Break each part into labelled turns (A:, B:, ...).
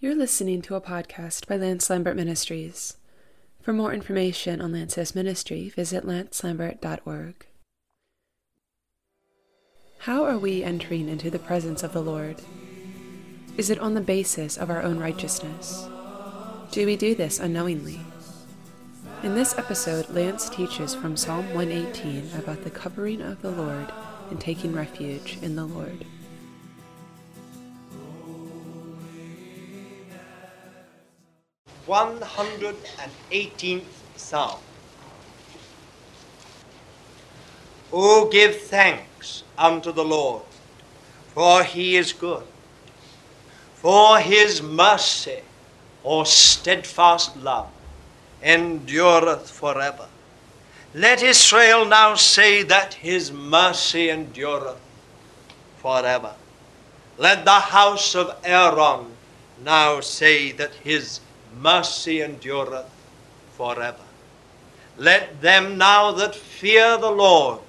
A: You're listening to a podcast by Lance Lambert Ministries. For more information on Lance's ministry, visit lancelambert.org. How are we entering into the presence of the Lord? Is it on the basis of our own righteousness? Do we do this unknowingly? In this episode, Lance teaches from Psalm 118 about the covering of the Lord and taking refuge in the Lord.
B: One hundred and eighteenth Psalm. O give thanks unto the Lord, for he is good. For his mercy, or steadfast love, endureth forever. Let Israel now say that his mercy endureth forever. Let the house of Aaron now say that his mercy endureth forever. Let them now that fear the Lord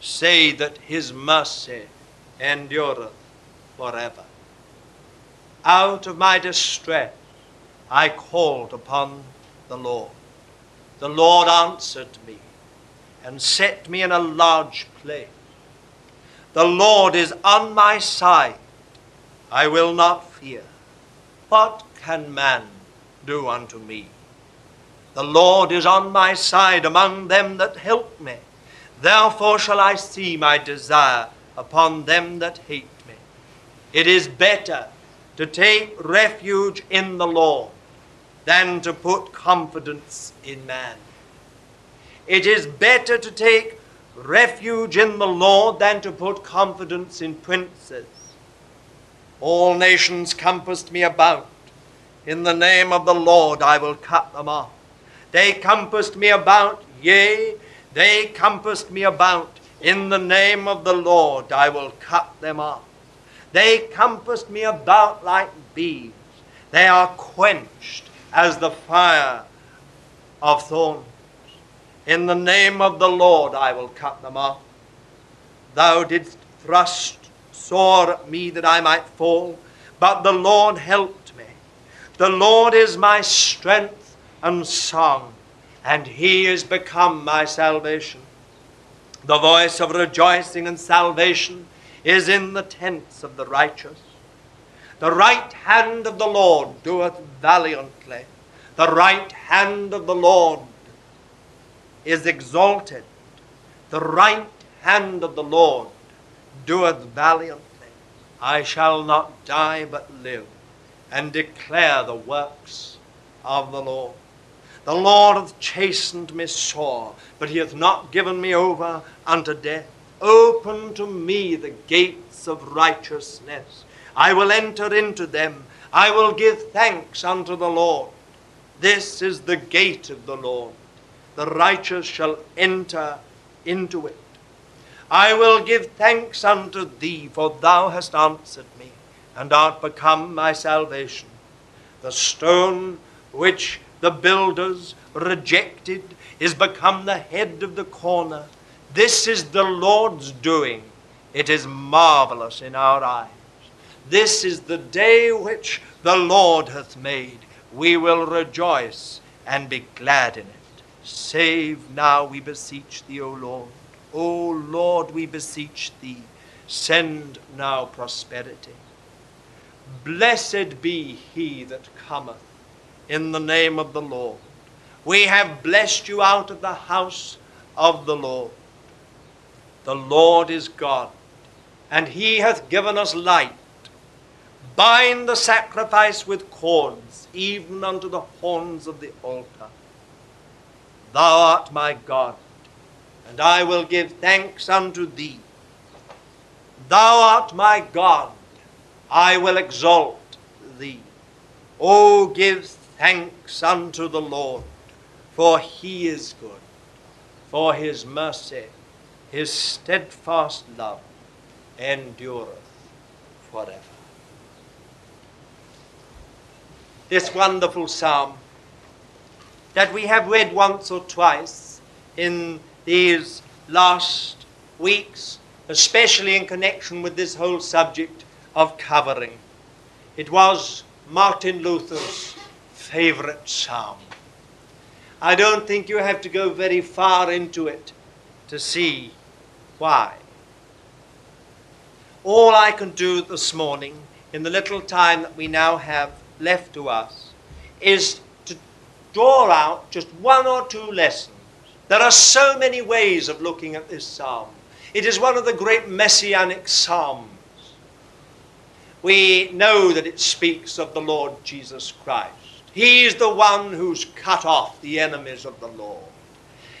B: say that his mercy endureth forever. Out of my distress I called upon the Lord. The Lord answered me and set me in a large place. The Lord is on my side. I will not fear. What can man do unto me? The Lord is on my side among them that help me. Therefore shall I see my desire upon them that hate me. It is better to take refuge in the Lord than to put confidence in man. It is better to take refuge in the Lord than to put confidence in princes. All nations compassed me about. In the name of the Lord I will cut them off. They compassed me about, yea, they compassed me about. In the name of the Lord I will cut them off. They compassed me about like bees. They are quenched as the fire of thorns. In the name of the Lord I will cut them off. Thou didst thrust sore at me that I might fall, but the Lord helped. The Lord is my strength and song, and he is become my salvation. The voice of rejoicing and salvation is in the tents of the righteous. The right hand of the Lord doeth valiantly. The right hand of the Lord is exalted. The right hand of the Lord doeth valiantly. I shall not die but live and declare the works of the Lord. The Lord hath chastened me sore, but he hath not given me over unto death. Open to me the gates of righteousness. I will enter into them. I will give thanks unto the Lord. This is the gate of the Lord. The righteous shall enter into it. I will give thanks unto thee, for thou hast answered me, and art become my salvation. The stone which the builders rejected is become the head of the corner. This is the Lord's doing. It is marvelous in our eyes. This is the day which the Lord hath made. We will rejoice and be glad in it. Save now, we beseech thee, O Lord. O Lord, we beseech thee. Send now prosperity. Blessed be he that cometh in the name of the Lord. We have blessed you out of the house of the Lord. The Lord is God, and he hath given us light. Bind the sacrifice with cords, even unto the horns of the altar. Thou art my God, and I will give thanks unto thee. Thou art my God, I will exalt thee. O give thanks unto the Lord, for he is good, for his mercy, his steadfast love endureth forever. This wonderful psalm that we have read once or twice in these last weeks, especially in connection with this whole subject of covering. It was Martin Luther's favorite psalm. I don't think you have to go very far into it to see why. All I can do this morning, in the little time that we now have left to us, is to draw out just one or two lessons. There are so many ways of looking at this psalm. It is one of the great messianic psalms. We know that it speaks of the Lord Jesus Christ. He is the one who's cut off the enemies of the Lord.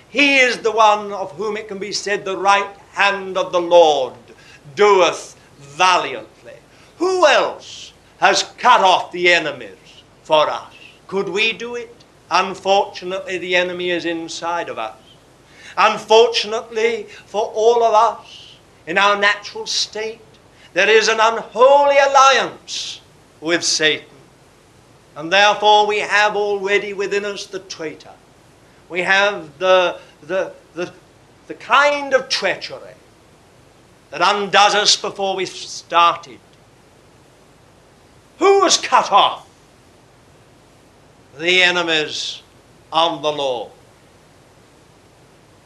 B: He is the one of whom it can be said, The right hand of the Lord doeth valiantly. Who else has cut off the enemies for us? Could we do it? Unfortunately, the enemy is inside of us. Unfortunately, for all of us, in our natural state, there is an unholy alliance with Satan. And therefore, we have already within us the traitor. We have the, the, the, the kind of treachery that undoes us before we've started. Who was cut off? The enemies of the Lord.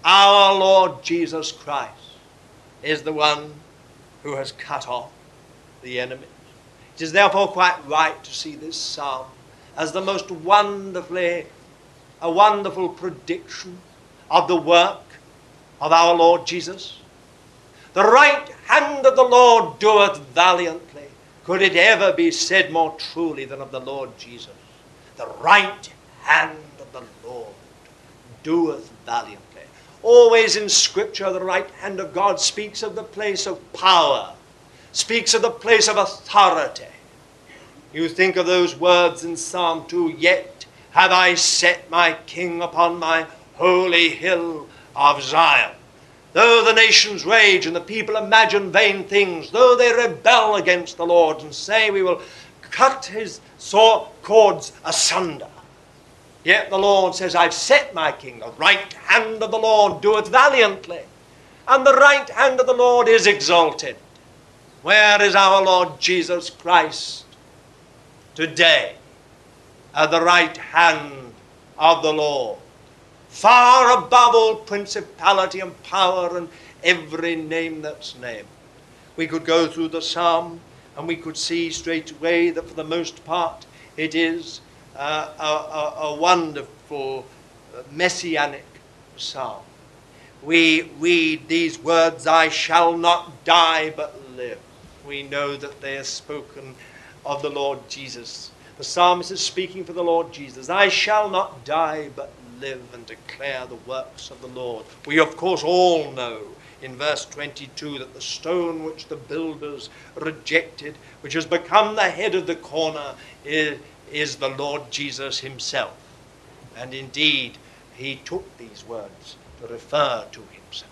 B: Our Lord Jesus Christ is the one who has cut off the enemy. It is therefore quite right to see this psalm as the most wonderfully, a wonderful prediction of the work of our Lord Jesus. The right hand of the Lord doeth valiantly. Could it ever be said more truly than of the Lord Jesus? The right hand of the Lord doeth valiantly. Always in Scripture, the right hand of God speaks of the place of power, speaks of the place of authority. You think of those words in Psalm 2 Yet have I set my king upon my holy hill of Zion. Though the nations rage and the people imagine vain things, though they rebel against the Lord and say, We will cut his sore cords asunder. Yet the Lord says, I've set my king. The right hand of the Lord doeth valiantly, and the right hand of the Lord is exalted. Where is our Lord Jesus Christ today? At the right hand of the Lord far above all principality and power and every name that's named. We could go through the psalm and we could see straight away that for the most part it is uh, a, a, a, wonderful uh, messianic psalm. We read these words, I shall not die but live. We know that they are spoken of the Lord Jesus. The psalmist is speaking for the Lord Jesus. I shall not die but live and declare the works of the Lord. We, of course, all know in verse 22 that the stone which the builders rejected, which has become the head of the corner, is, is the Lord Jesus himself. And indeed, he took these words to refer to himself.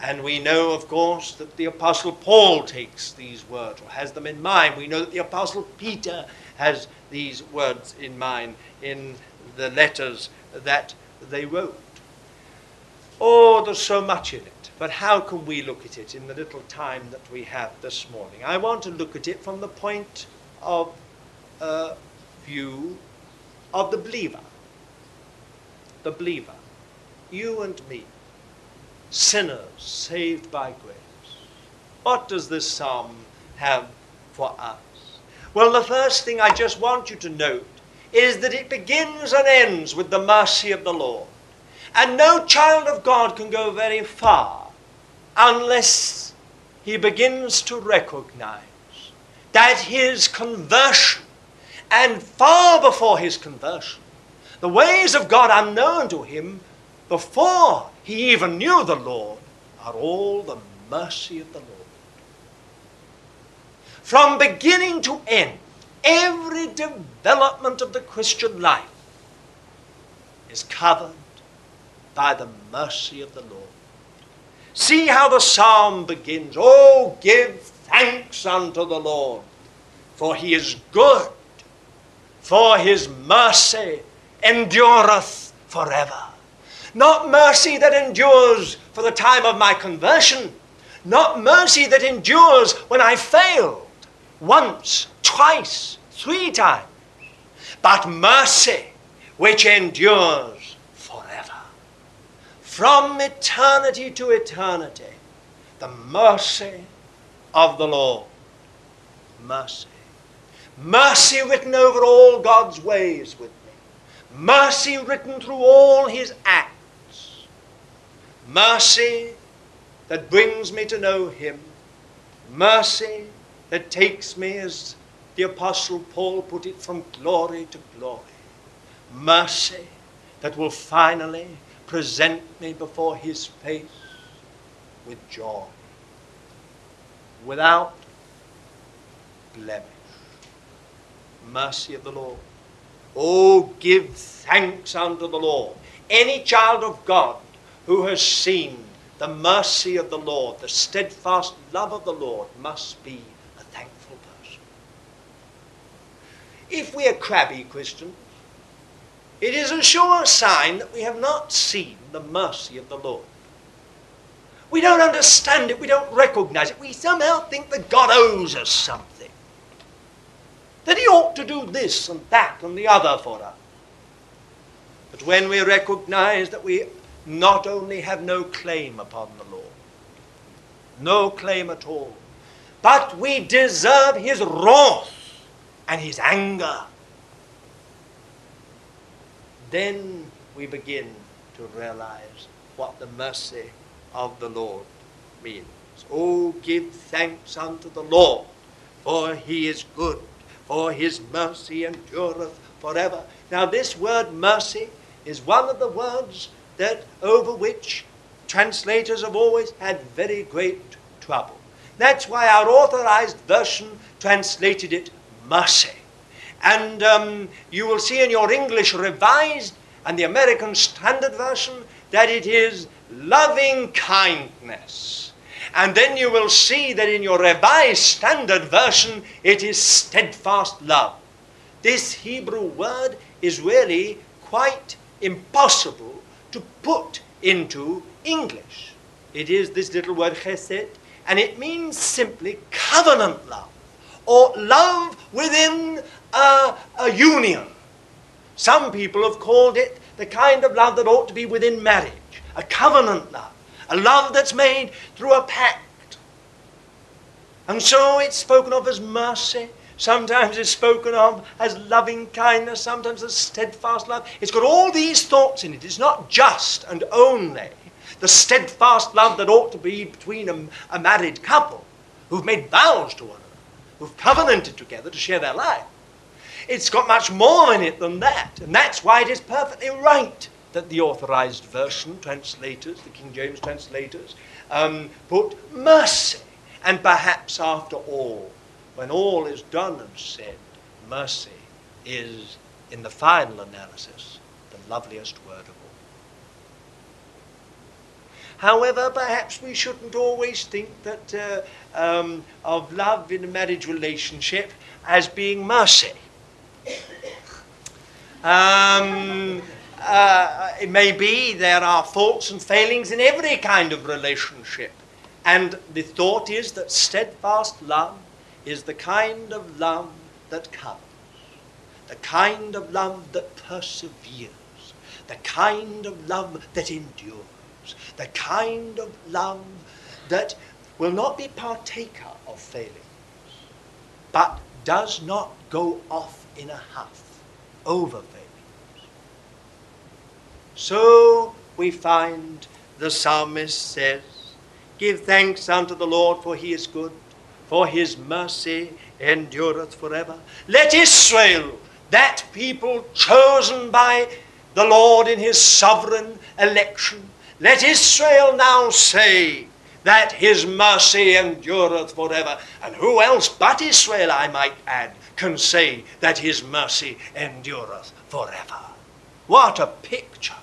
B: And we know, of course, that the Apostle Paul takes these words or has them in mind. We know that the Apostle Peter has these words in mind in the letters that they wrote. Oh, there's so much in it. But how can we look at it in the little time that we have this morning? I want to look at it from the point of uh, view of the believer. The believer. You and me. Sinners saved by grace. What does this psalm have for us? Well, the first thing I just want you to note is that it begins and ends with the mercy of the Lord. And no child of God can go very far unless he begins to recognize that his conversion, and far before his conversion, the ways of God unknown to him before he even knew the Lord, are all the mercy of the Lord. From beginning to end, every development of the Christian life is covered by the mercy of the Lord. See how the psalm begins Oh, give thanks unto the Lord, for he is good, for his mercy endureth forever. Not mercy that endures for the time of my conversion, not mercy that endures when I failed once, twice, three times. But mercy, which endures forever. From eternity to eternity, the mercy of the Lord. Mercy. Mercy written over all God's ways with me. Mercy written through all his acts. Mercy that brings me to know him. Mercy that takes me, as the Apostle Paul put it, from glory to glory. Mercy that will finally present me before his face with joy, without blemish. Mercy of the Lord. Oh, give thanks unto the Lord. Any child of God who has seen the mercy of the Lord, the steadfast love of the Lord, must be a thankful person. If we are crabby Christians, it is a sure sign that we have not seen the mercy of the Lord. We don't understand it, we don't recognize it. We somehow think that God owes us something. That He ought to do this and that and the other for us. But when we recognize that we not only have no claim upon the Lord, no claim at all, but we deserve His wrath and His anger, then we begin to realize what the mercy of the Lord means. Oh, give thanks unto the Lord, for he is good, for his mercy endureth forever. Now, this word mercy is one of the words that over which translators have always had very great trouble. That's why our authorized version translated it mercy. And um, you will see in your English Revised and the American Standard Version that it is loving kindness. And then you will see that in your Revised Standard Version it is steadfast love. This Hebrew word is really quite impossible to put into English. It is this little word chesed, and it means simply covenant love, or love within a, a union. Some people have called it the kind of love that ought to be within marriage a covenant love, a love that's made through a pact. And so it's spoken of as mercy. Sometimes it's spoken of as loving kindness, sometimes as steadfast love. It's got all these thoughts in it. It's not just and only the steadfast love that ought to be between a, a married couple who've made vows to one another, who've covenanted together to share their life. It's got much more in it than that, and that's why it is perfectly right that the authorized version translators, the King James translators, um, put mercy. And perhaps after all, when all is done and said, mercy is, in the final analysis, the loveliest word of all. However, perhaps we shouldn't always think that uh, um, of love in a marriage relationship as being mercy. Um, uh, it may be there are faults and failings in every kind of relationship. And the thought is that steadfast love is the kind of love that covers, the kind of love that perseveres, the kind of love that endures, the kind of love that will not be partaker of failings, but does not go off in a huff over failings. So we find the psalmist says, Give thanks unto the Lord, for he is good, for his mercy endureth forever. Let Israel, that people chosen by the Lord in his sovereign election, let Israel now say that his mercy endureth forever. And who else but Israel, I might add, can say that his mercy endureth forever? What a picture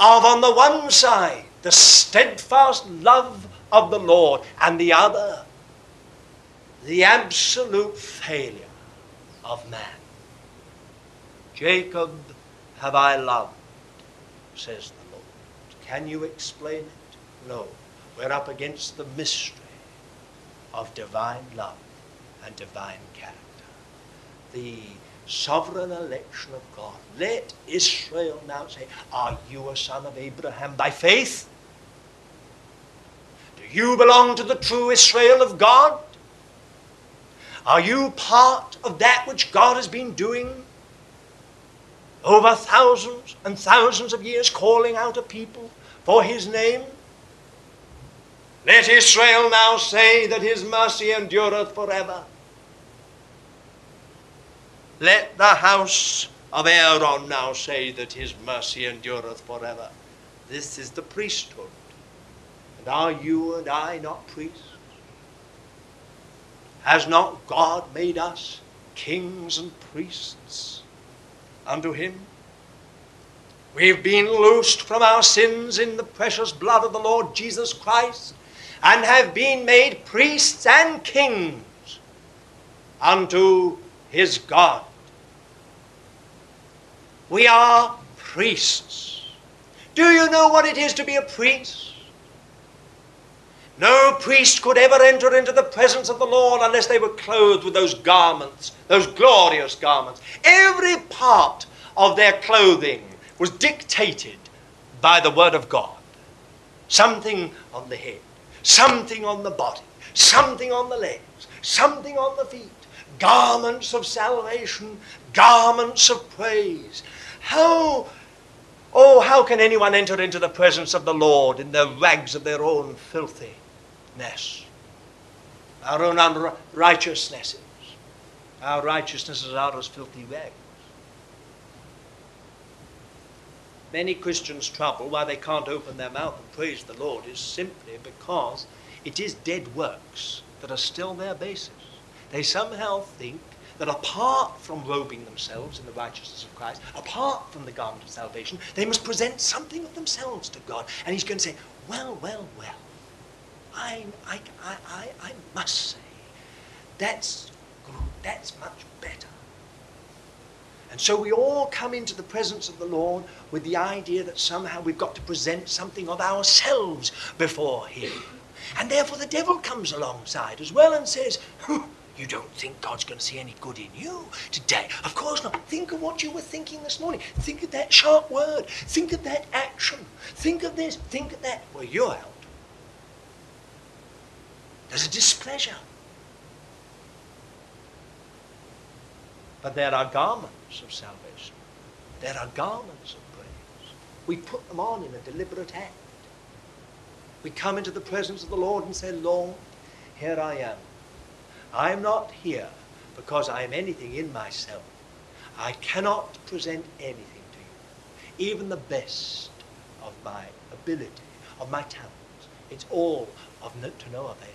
B: of, on the one side, the steadfast love of the Lord, and the other, the absolute failure of man. Jacob have I loved, says the Lord. Can you explain it? No. We're up against the mystery of divine love and divine character. the sovereign election of God. Let Israel now say, Are you a son of Abraham by faith? Do you belong to the true Israel of God? Are you part of that which God has been doing over thousands and thousands of years, calling out a people for his name? Let Israel now say that his mercy endureth forever. Let the house of Aaron now say that his mercy endureth forever. This is the priesthood. And are you and I not priests? Has not God made us kings and priests unto him? We've been loosed from our sins in the precious blood of the Lord Jesus Christ and have been made priests and kings unto his God. We are priests. Do you know what it is to be a priest? No priest could ever enter into the presence of the Lord unless they were clothed with those garments, those glorious garments. Every part of their clothing was dictated by the Word of God. Something on the head, something on the body, something on the legs, something on the feet, garments of salvation, garments of praise. How, oh, how can anyone enter into the presence of the Lord in the rags of their own filthiness? Our own unrighteousnesses. Our righteousnesses are as filthy rags. Many Christians' trouble why they can't open their mouth and praise the Lord is simply because it is dead works that are still their basis. They somehow think that apart from robing themselves in the righteousness of Christ, apart from the garment of salvation, they must present something of themselves to God. And he's going to say, well, well, well, I, I, I, I, I must say, that's good, that's much better. And so we all come into the presence of the Lord with the idea that somehow we've got to present something of ourselves before Him. And therefore the devil comes alongside as well and says, You don't think God's going to see any good in you today? Of course not. Think of what you were thinking this morning. Think of that sharp word. Think of that action. Think of this. Think of that. Well, you're out. There's a displeasure. But there are garments of salvation. There are garments of praise. We put them on in a deliberate act. We come into the presence of the Lord and say, Lord, here I am. I'm not here because I'm anything in myself. I cannot present anything to you, even the best of my ability, of my talents. It's all of no, to no avail.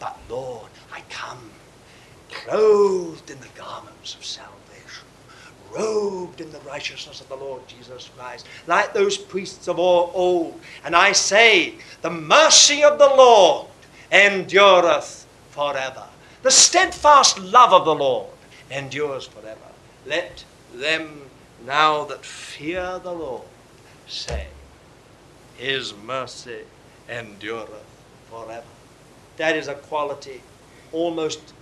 B: But Lord, I come clothed in the garments of salvation, robed in the righteousness of the Lord Jesus Christ, like those priests of old. And I say, the mercy of the Lord endureth forever. The steadfast love of the Lord endures forever. Let them now that fear the Lord say, His mercy endureth forever. That is a quality almost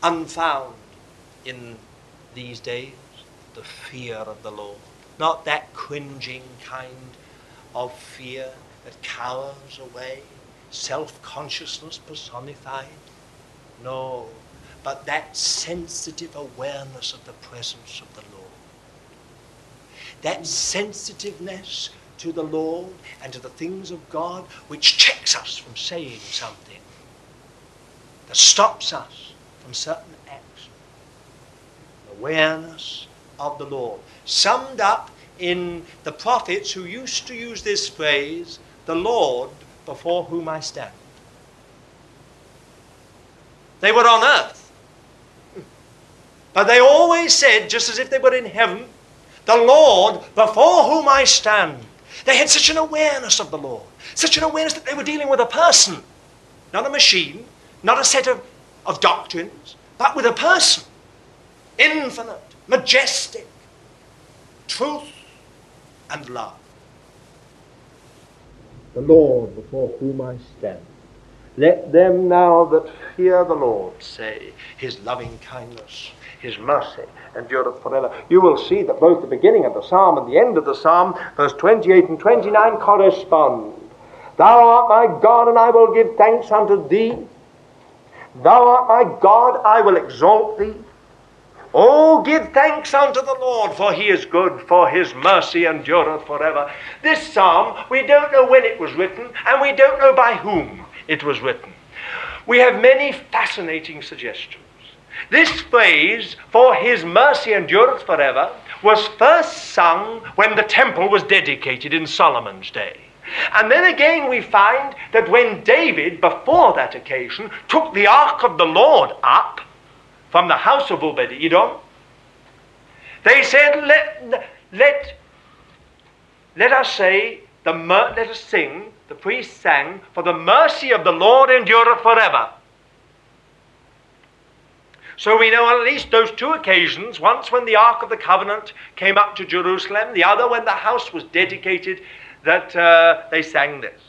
B: unfound in these days the fear of the Lord. Not that cringing kind of fear that cowers away, self consciousness personified. No, but that sensitive awareness of the presence of the Lord. That sensitiveness to the Lord and to the things of God which checks us from saying something, that stops us from certain acts. Awareness of the Lord. Summed up in the prophets who used to use this phrase, the Lord before whom I stand. They were on earth. But they always said, just as if they were in heaven, the Lord before whom I stand. They had such an awareness of the Lord, such an awareness that they were dealing with a person, not a machine, not a set of of doctrines, but with a person. Infinite, majestic, truth and love. The Lord before whom I stand. Let them now that fear the Lord say, His loving kindness, His mercy endureth forever. You will see that both the beginning of the psalm and the end of the psalm, verse 28 and 29, correspond. Thou art my God, and I will give thanks unto thee. Thou art my God, I will exalt thee. Oh, give thanks unto the Lord, for he is good, for his mercy endureth forever. This psalm, we don't know when it was written, and we don't know by whom it was written. We have many fascinating suggestions. This phrase, for his mercy endureth forever, was first sung when the temple was dedicated in Solomon's day. And then again, we find that when David, before that occasion, took the ark of the Lord up from the house of Obed Edom, they said, let, let, let us say, the let us sing, the priest sang, for the mercy of the Lord endureth forever. So we know on at least those two occasions, once when the Ark of the Covenant came up to Jerusalem, the other when the house was dedicated that uh, they sang this.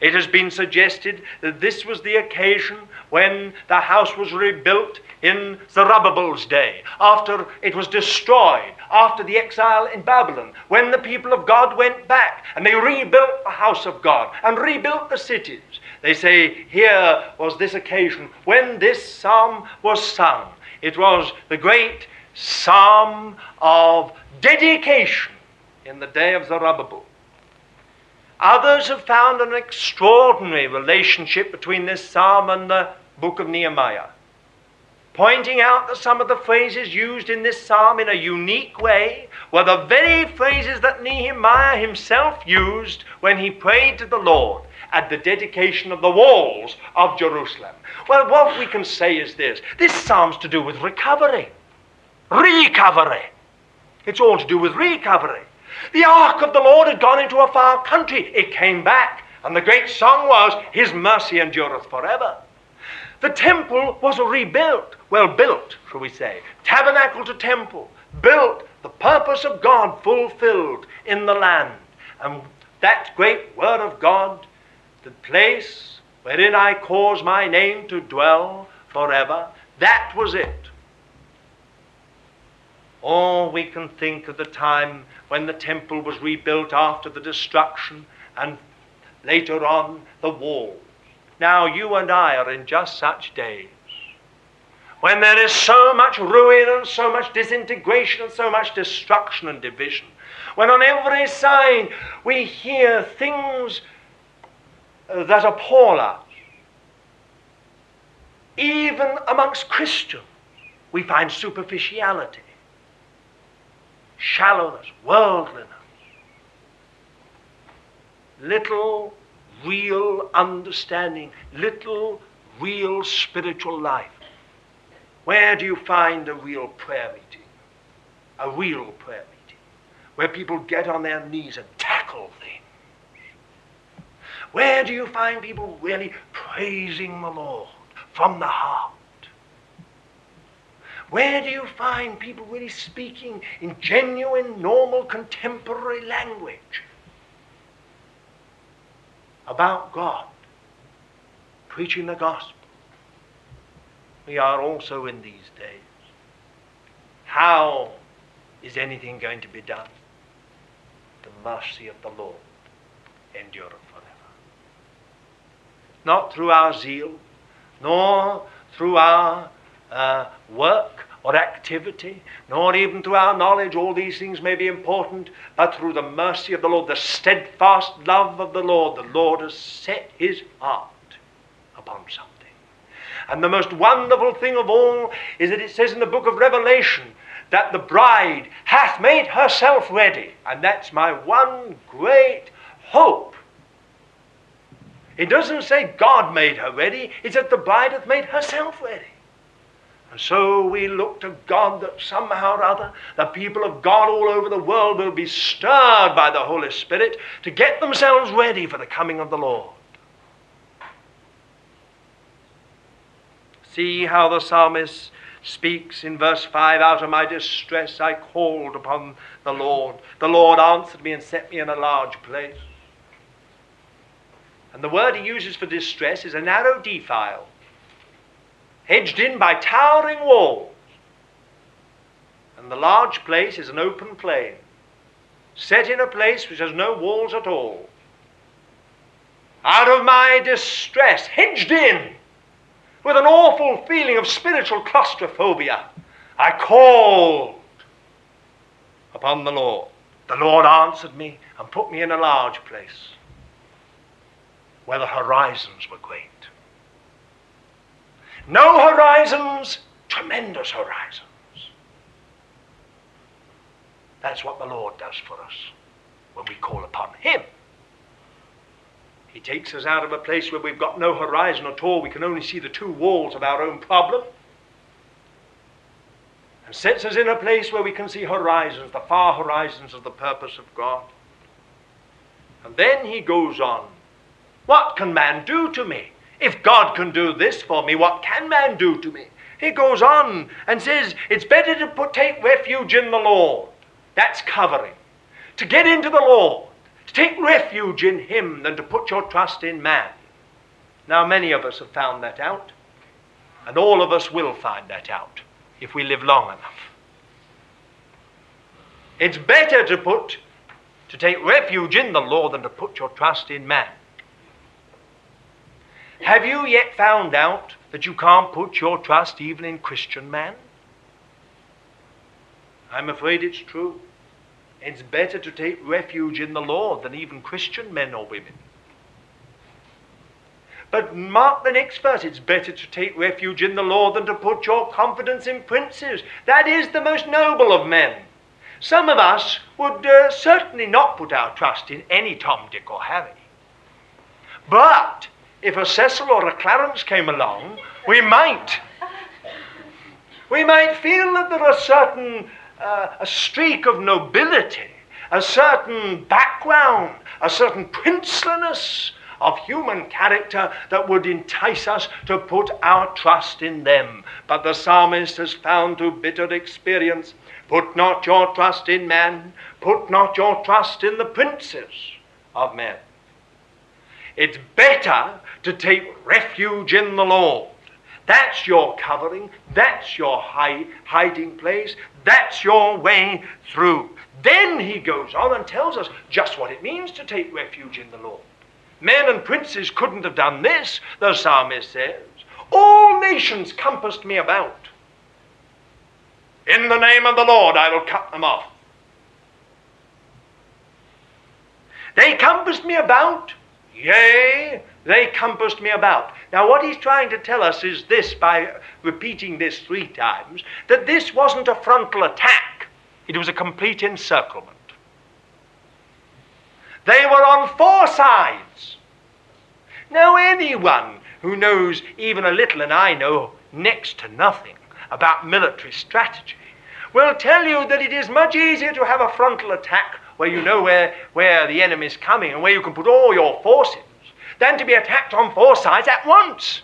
B: It has been suggested that this was the occasion when the house was rebuilt in Zerubbabel's day, after it was destroyed, after the exile in Babylon, when the people of God went back and they rebuilt the house of God and rebuilt the cities. They say, Here was this occasion when this psalm was sung. It was the great psalm of dedication in the day of Zerubbabel. Others have found an extraordinary relationship between this psalm and the book of Nehemiah, pointing out that some of the phrases used in this psalm in a unique way were the very phrases that Nehemiah himself used when he prayed to the Lord at the dedication of the walls of Jerusalem. Well, what we can say is this this psalm's to do with recovery. Recovery. It's all to do with recovery. The ark of the Lord had gone into a far country. It came back, and the great song was, His mercy endureth forever. The temple was rebuilt, well built, shall we say, tabernacle to temple, built, the purpose of God fulfilled in the land. And that great word of God, the place wherein I cause my name to dwell forever, that was it. Or we can think of the time when the temple was rebuilt after the destruction and later on the walls. Now you and I are in just such days when there is so much ruin and so much disintegration and so much destruction and division. When on every side we hear things that appall us. Even amongst Christians, we find superficiality shallowness, worldliness, little real understanding, little real spiritual life. Where do you find a real prayer meeting? A real prayer meeting where people get on their knees and tackle things. Where do you find people really praising the Lord from the heart? Where do you find people really speaking in genuine, normal, contemporary language about God, preaching the gospel? We are also in these days. How is anything going to be done? The mercy of the Lord endureth forever. Not through our zeal, nor through our uh, work or activity, nor even through our knowledge. All these things may be important, but through the mercy of the Lord, the steadfast love of the Lord, the Lord has set his heart upon something. And the most wonderful thing of all is that it says in the book of Revelation that the bride hath made herself ready. And that's my one great hope. It doesn't say God made her ready, it's that the bride hath made herself ready. And so we look to God that somehow or other the people of God all over the world will be stirred by the Holy Spirit to get themselves ready for the coming of the Lord. See how the psalmist speaks in verse 5 Out of my distress I called upon the Lord. The Lord answered me and set me in a large place. And the word he uses for distress is a narrow defile, hedged in by towering walls. And the large place is an open plain, set in a place which has no walls at all. Out of my distress, hedged in, with an awful feeling of spiritual claustrophobia, I called upon the Lord. The Lord answered me and put me in a large place where the horizons were great. No horizons, tremendous horizons. That's what the Lord does for us when we call upon Him. He takes us out of a place where we've got no horizon at all, we can only see the two walls of our own problem, and sets us in a place where we can see horizons, the far horizons of the purpose of God. And then he goes on what can man do to me? If God can do this for me, what can man do to me? He goes on and says, It's better to take refuge in the Lord. That's covering. To get into the Lord, to take refuge in Him than to put your trust in man. Now, many of us have found that out, and all of us will find that out if we live long enough. It's better to put, to take refuge in the Lord than to put your trust in man. Have you yet found out that you can't put your trust even in Christian man? I'm afraid it's true. It's better to take refuge in the Lord than even Christian men or women. But mark the next verse. It's better to take refuge in the Lord than to put your confidence in princes. That is the most noble of men. Some of us would uh, certainly not put our trust in any Tom, Dick, or Harry. But if a Cecil or a Clarence came along, we might. We might feel that there are certain, uh, a streak of nobility, a certain background, a certain princeliness of human character that would entice us to put our trust in them. But the psalmist has found through bitter experience put not your trust in man, put not your trust in the princes of men. It's better to take refuge in the Lord. That's your covering. That's your hiding place. That's your way through. Then he goes on and tells us just what it means to take refuge in the Lord. Men and princes couldn't have done this, the psalmist says. All nations compassed me about. In the name of the Lord I will cut them off. They compassed me about. Yea, they compassed me about. Now, what he's trying to tell us is this by repeating this three times that this wasn't a frontal attack, it was a complete encirclement. They were on four sides. Now, anyone who knows even a little, and I know next to nothing about military strategy, will tell you that it is much easier to have a frontal attack where you know where, where the enemy is coming and where you can put all your forces than to be attacked on four sides at once.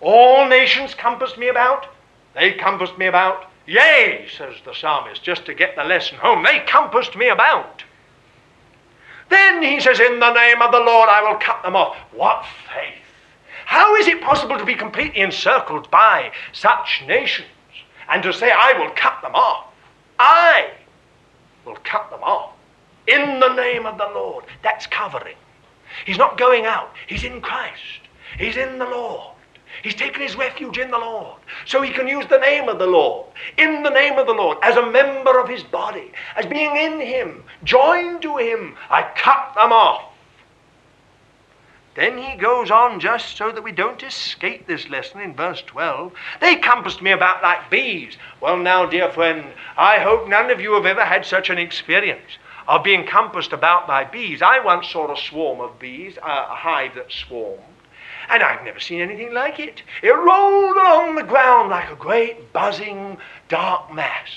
B: All nations compassed me about. They compassed me about. Yea, says the psalmist, just to get the lesson home. They compassed me about. Then he says, In the name of the Lord I will cut them off. What faith! How is it possible to be completely encircled by such nations and to say, I will cut them off? I will cut them off. In the name of the Lord. That's covering. He's not going out. He's in Christ. He's in the Lord. He's taken his refuge in the Lord. So he can use the name of the Lord. In the name of the Lord. As a member of his body. As being in him. Joined to him. I cut them off. Then he goes on just so that we don't escape this lesson in verse 12. They compassed me about like bees. Well, now, dear friend, I hope none of you have ever had such an experience of being compassed about by bees. I once saw a swarm of bees, a hive that swarmed, and I've never seen anything like it. It rolled along the ground like a great buzzing dark mass.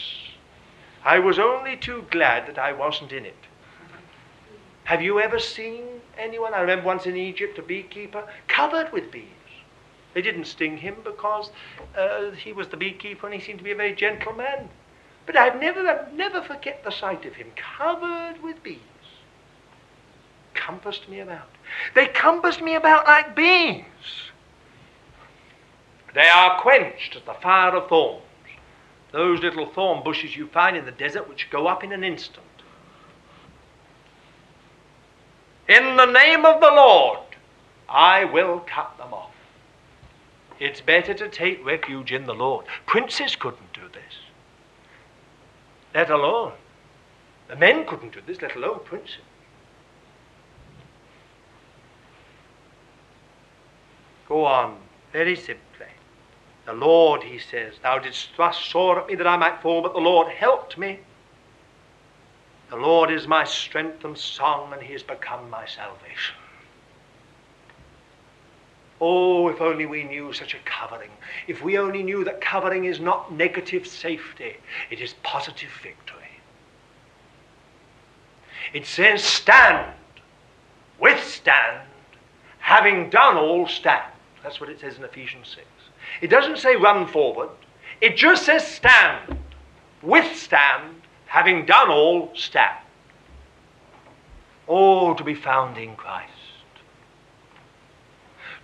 B: I was only too glad that I wasn't in it. Have you ever seen anyone? I remember once in Egypt, a beekeeper covered with bees. They didn't sting him because uh, he was the beekeeper and he seemed to be a very gentle man. But I've never, I've never forget the sight of him, covered with bees, compassed me about. They compassed me about like bees. They are quenched at the fire of thorns. Those little thorn bushes you find in the desert which go up in an instant. In the name of the Lord, I will cut them off. It's better to take refuge in the Lord. Princes couldn't do this, let alone. The men couldn't do this, let alone princes. Go on, very simply. The Lord, he says, thou didst thrust sore at me that I might fall, but the Lord helped me. The Lord is my strength and song, and he has become my salvation. Oh, if only we knew such a covering. If we only knew that covering is not negative safety, it is positive victory. It says, stand, withstand, having done all stand. That's what it says in Ephesians 6. It doesn't say run forward, it just says stand, withstand, having done all, stand. Oh, to be found in Christ.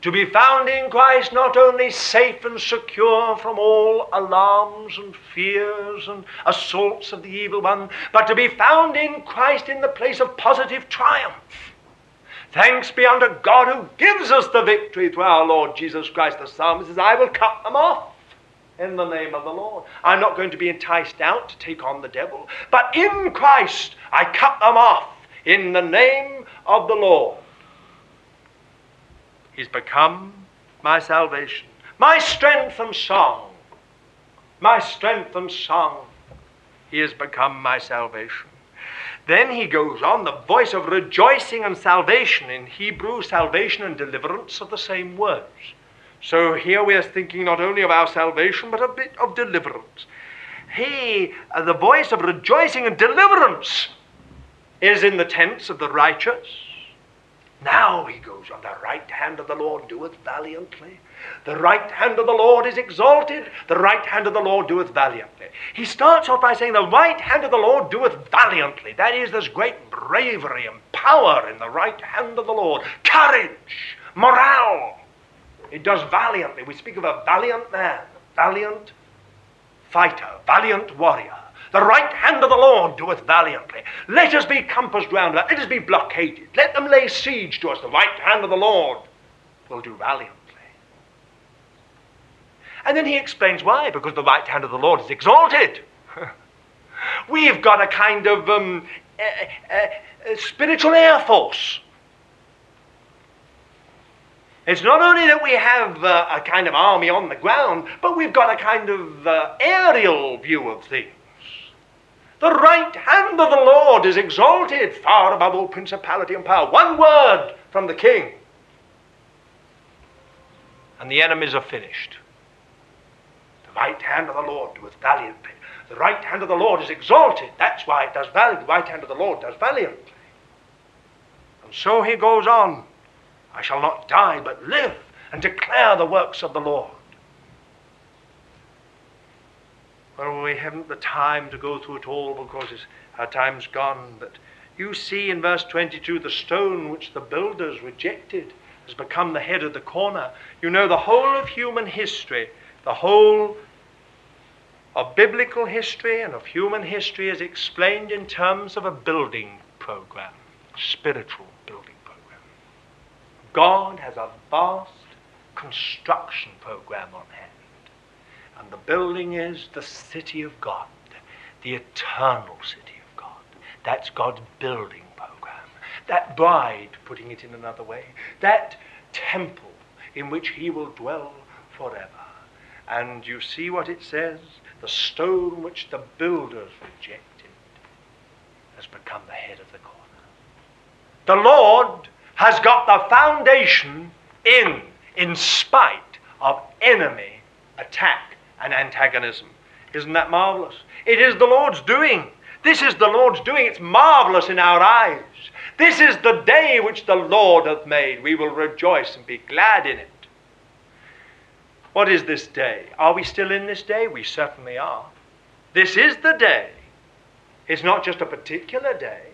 B: To be found in Christ not only safe and secure from all alarms and fears and assaults of the evil one, but to be found in Christ in the place of positive triumph. Thanks be unto God who gives us the victory through our Lord Jesus Christ. The psalmist says, I will cut them off in the name of the Lord. I'm not going to be enticed out to take on the devil, but in Christ I cut them off in the name of the Lord. He's become my salvation, my strength and song. My strength and song. He has become my salvation. Then he goes on, the voice of rejoicing and salvation. In Hebrew, salvation and deliverance are the same words. So here we are thinking not only of our salvation, but a bit of deliverance. He, uh, the voice of rejoicing and deliverance, is in the tents of the righteous. Now he goes on, the right hand of the Lord doeth valiantly. The right hand of the Lord is exalted, the right hand of the Lord doeth valiantly. He starts off by saying, The right hand of the Lord doeth valiantly. That is, there's great bravery and power in the right hand of the Lord, courage, morale. It does valiantly. We speak of a valiant man, valiant fighter, valiant warrior. The right hand of the Lord doeth valiantly. Let us be compassed round about. Let us be blockaded. Let them lay siege to us. The right hand of the Lord will do valiantly. And then he explains why. Because the right hand of the Lord is exalted. We've got a kind of um, eh, eh, eh, spiritual air force it's not only that we have uh, a kind of army on the ground, but we've got a kind of uh, aerial view of things. The right hand of the Lord is exalted far above all principality and power. One word from the king, and the enemies are finished. The right hand of the Lord doeth valiantly. The right hand of the Lord is exalted. That's why it does valiantly. The right hand of the Lord does valiantly. And so he goes on. I shall not die, but live and declare the works of the Lord. Well, we haven't the time to go through it all because our time's gone. But you see in verse 22 the stone which the builders rejected has become the head of the corner. You know, the whole of human history, the whole of biblical history and of human history is explained in terms of a building program, spiritual God has a vast construction program on hand. And the building is the city of God, the eternal city of God. That's God's building program. That bride, putting it in another way, that temple in which he will dwell forever. And you see what it says? The stone which the builders rejected has become the head of the corner. The Lord has got the foundation in, in spite of enemy attack and antagonism. Isn't that marvelous? It is the Lord's doing. This is the Lord's doing. It's marvelous in our eyes. This is the day which the Lord hath made. We will rejoice and be glad in it. What is this day? Are we still in this day? We certainly are. This is the day. It's not just a particular day.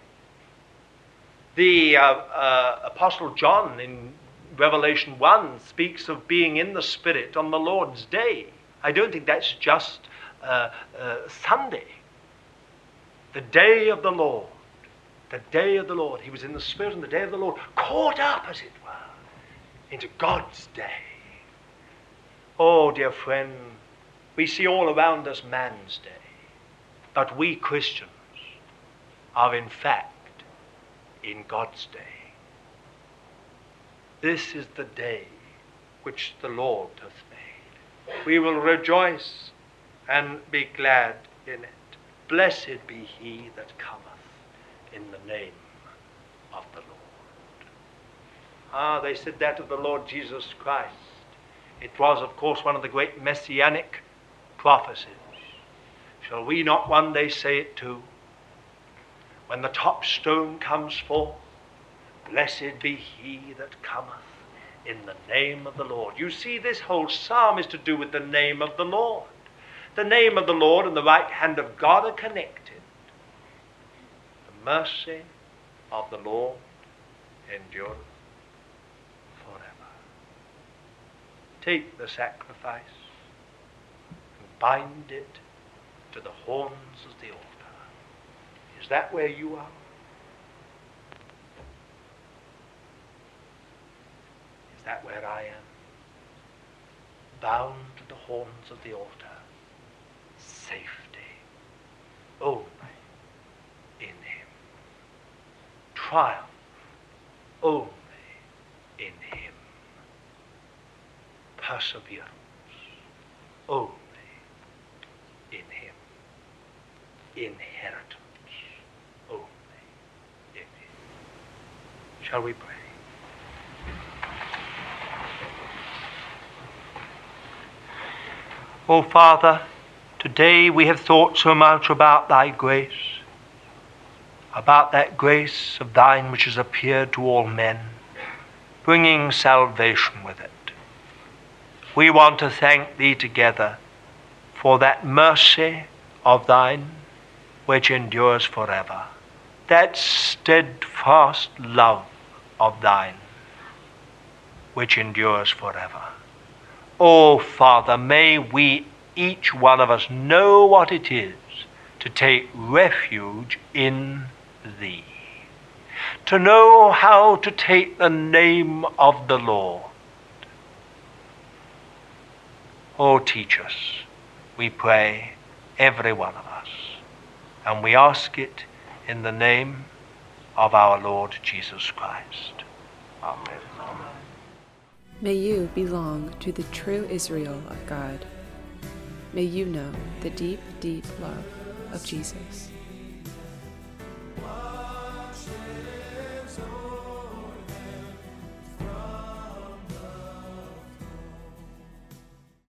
B: The uh, uh, Apostle John in Revelation 1 speaks of being in the Spirit on the Lord's day. I don't think that's just uh, uh Sunday. The day of the Lord. The day of the Lord. He was in the Spirit on the day of the Lord, caught up, as it were, into God's day. Oh, dear friend, we see all around us man's day. But we Christians are in fact in God's day. This is the day which the Lord hath made. We will rejoice and be glad in it. Blessed be he that cometh in the name of the Lord. Ah, they said that of the Lord Jesus Christ. It was, of course, one of the great messianic prophecies. Shall we not one day say it too? When the top stone comes forth, blessed be he that cometh in the name of the Lord. You see, this whole psalm is to do with the name of the Lord. The name of the Lord and the right hand of God are connected. The mercy of the Lord endureth forever. Take the sacrifice and bind it to the horns of the altar. Is that where you are? Is that where I am? Bound to the horns of the altar. Safety. Only in Him. Triumph. Only in Him. Perseverance. Only in Him. Inheritance only in Him. Shall we pray? Oh, Father, today we have thought so much about Thy grace, about that grace of Thine which has appeared to all men, bringing salvation with it. We want to thank Thee together for that mercy of thine which endures forever, that steadfast love of thine which endures forever. Oh, Father, may we each one of us know what it is to take refuge in Thee, to know how to take the name of the Lord. Oh, teach us we pray, every one of us. And we ask it in the name of our Lord Jesus Christ. Amen.
A: May you belong to the true Israel of God. May you know the deep, deep love of Jesus.